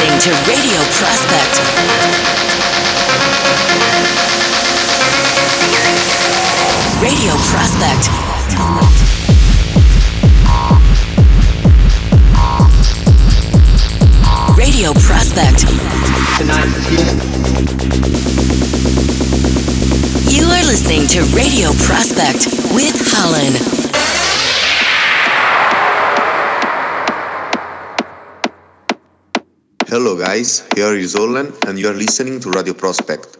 listening to Radio Prospect. Radio Prospect. Radio Prospect. You are listening to Radio Prospect with Hollen. Hello guys, here is Ollen and you are listening to Radio Prospect.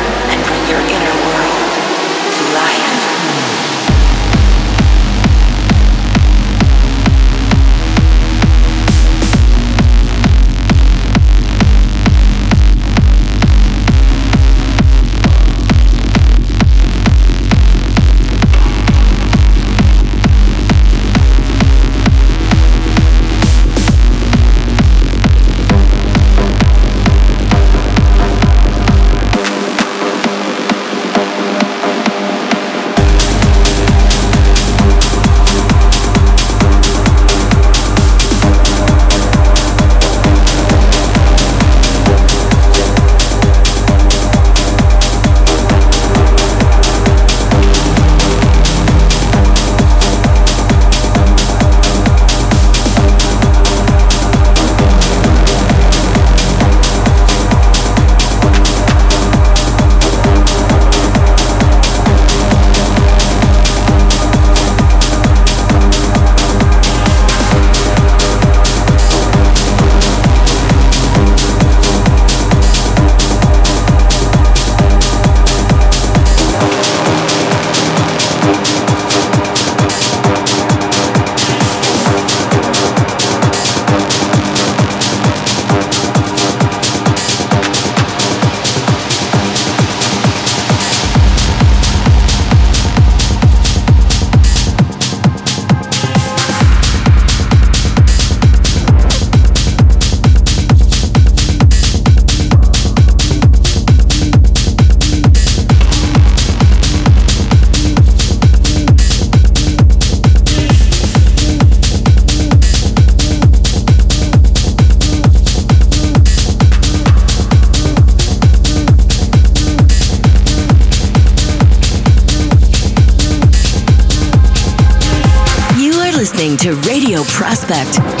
Prospect.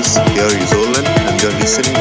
Ice, here is Hollen, and you're listening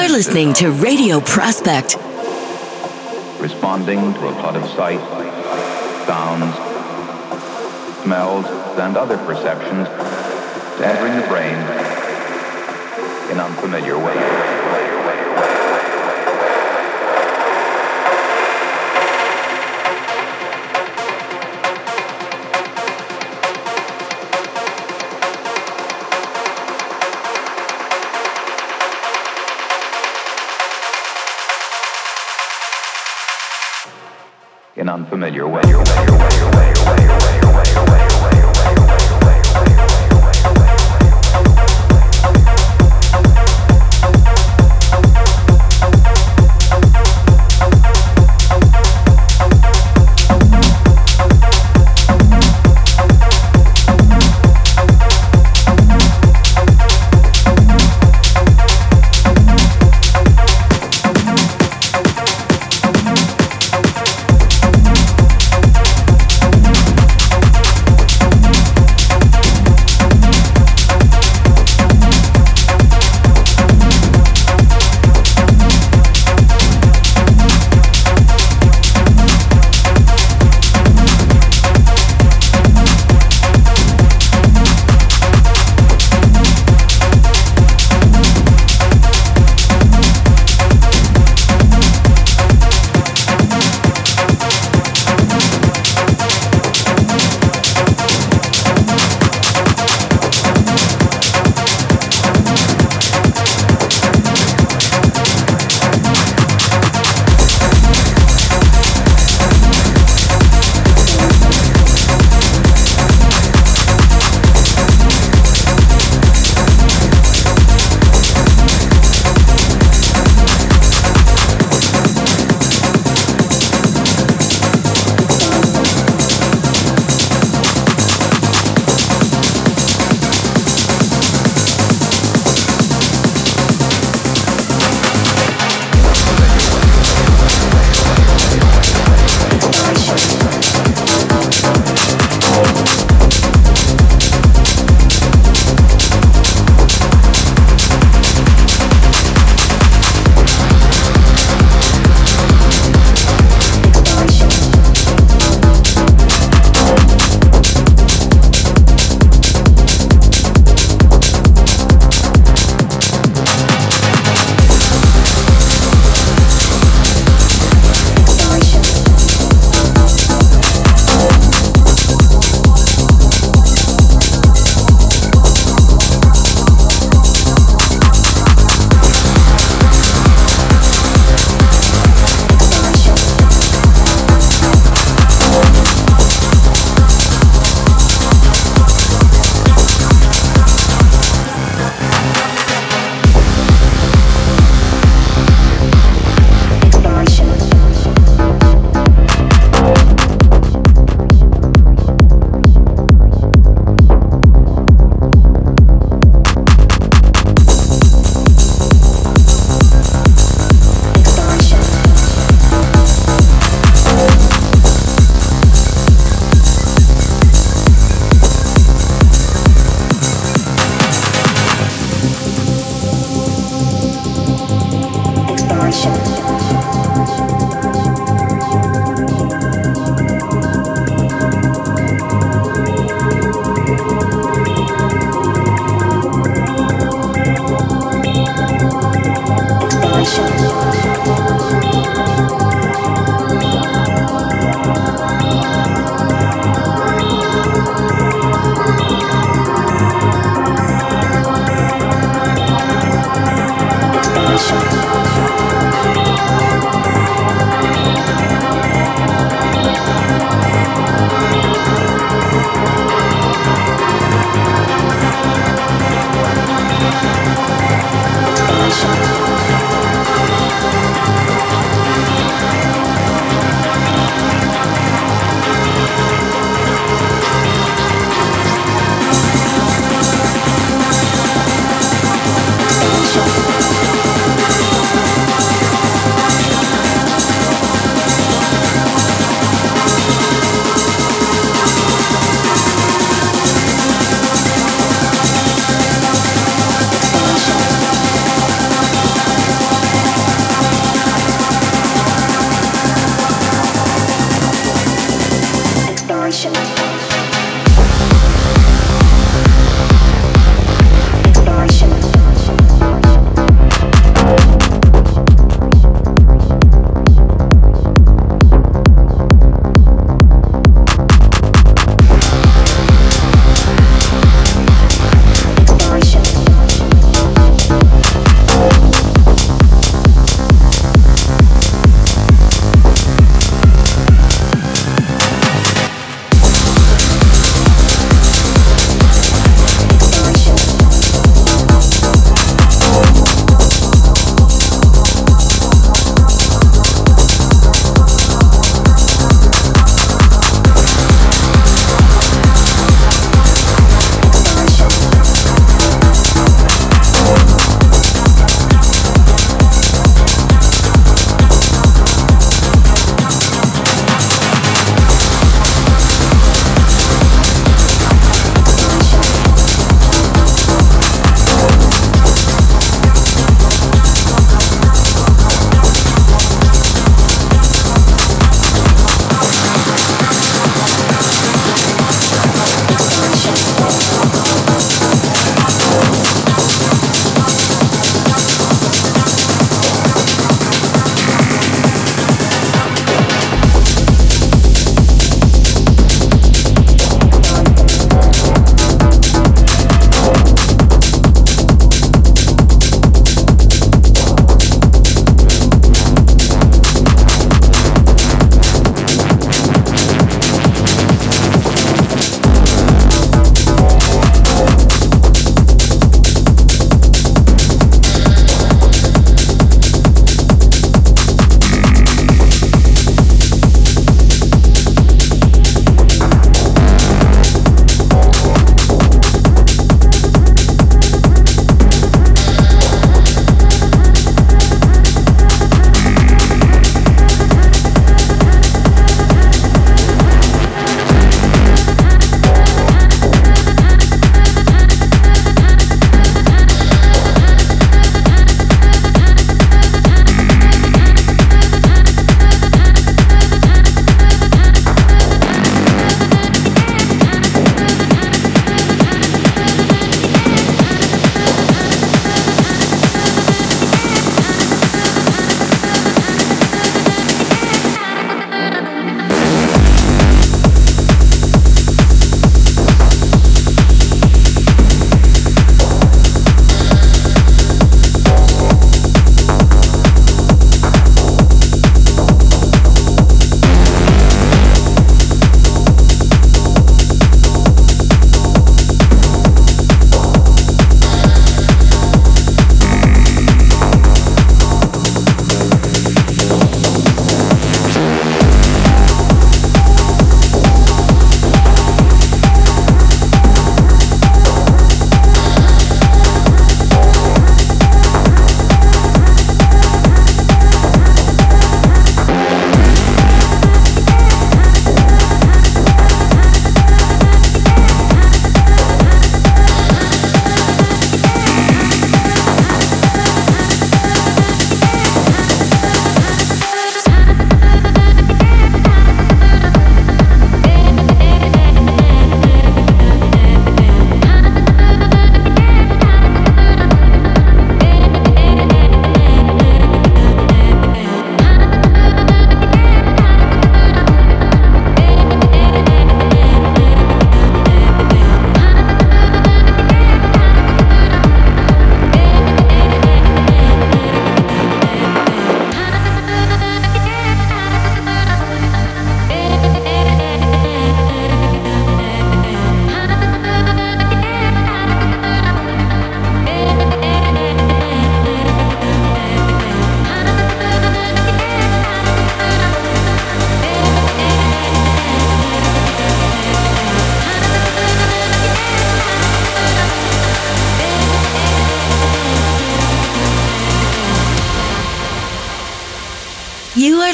listening to Radio Prospect. Responding to a flood of sights, sounds, smells, and other perceptions entering the brain in unfamiliar ways. In unfamiliar Exploration.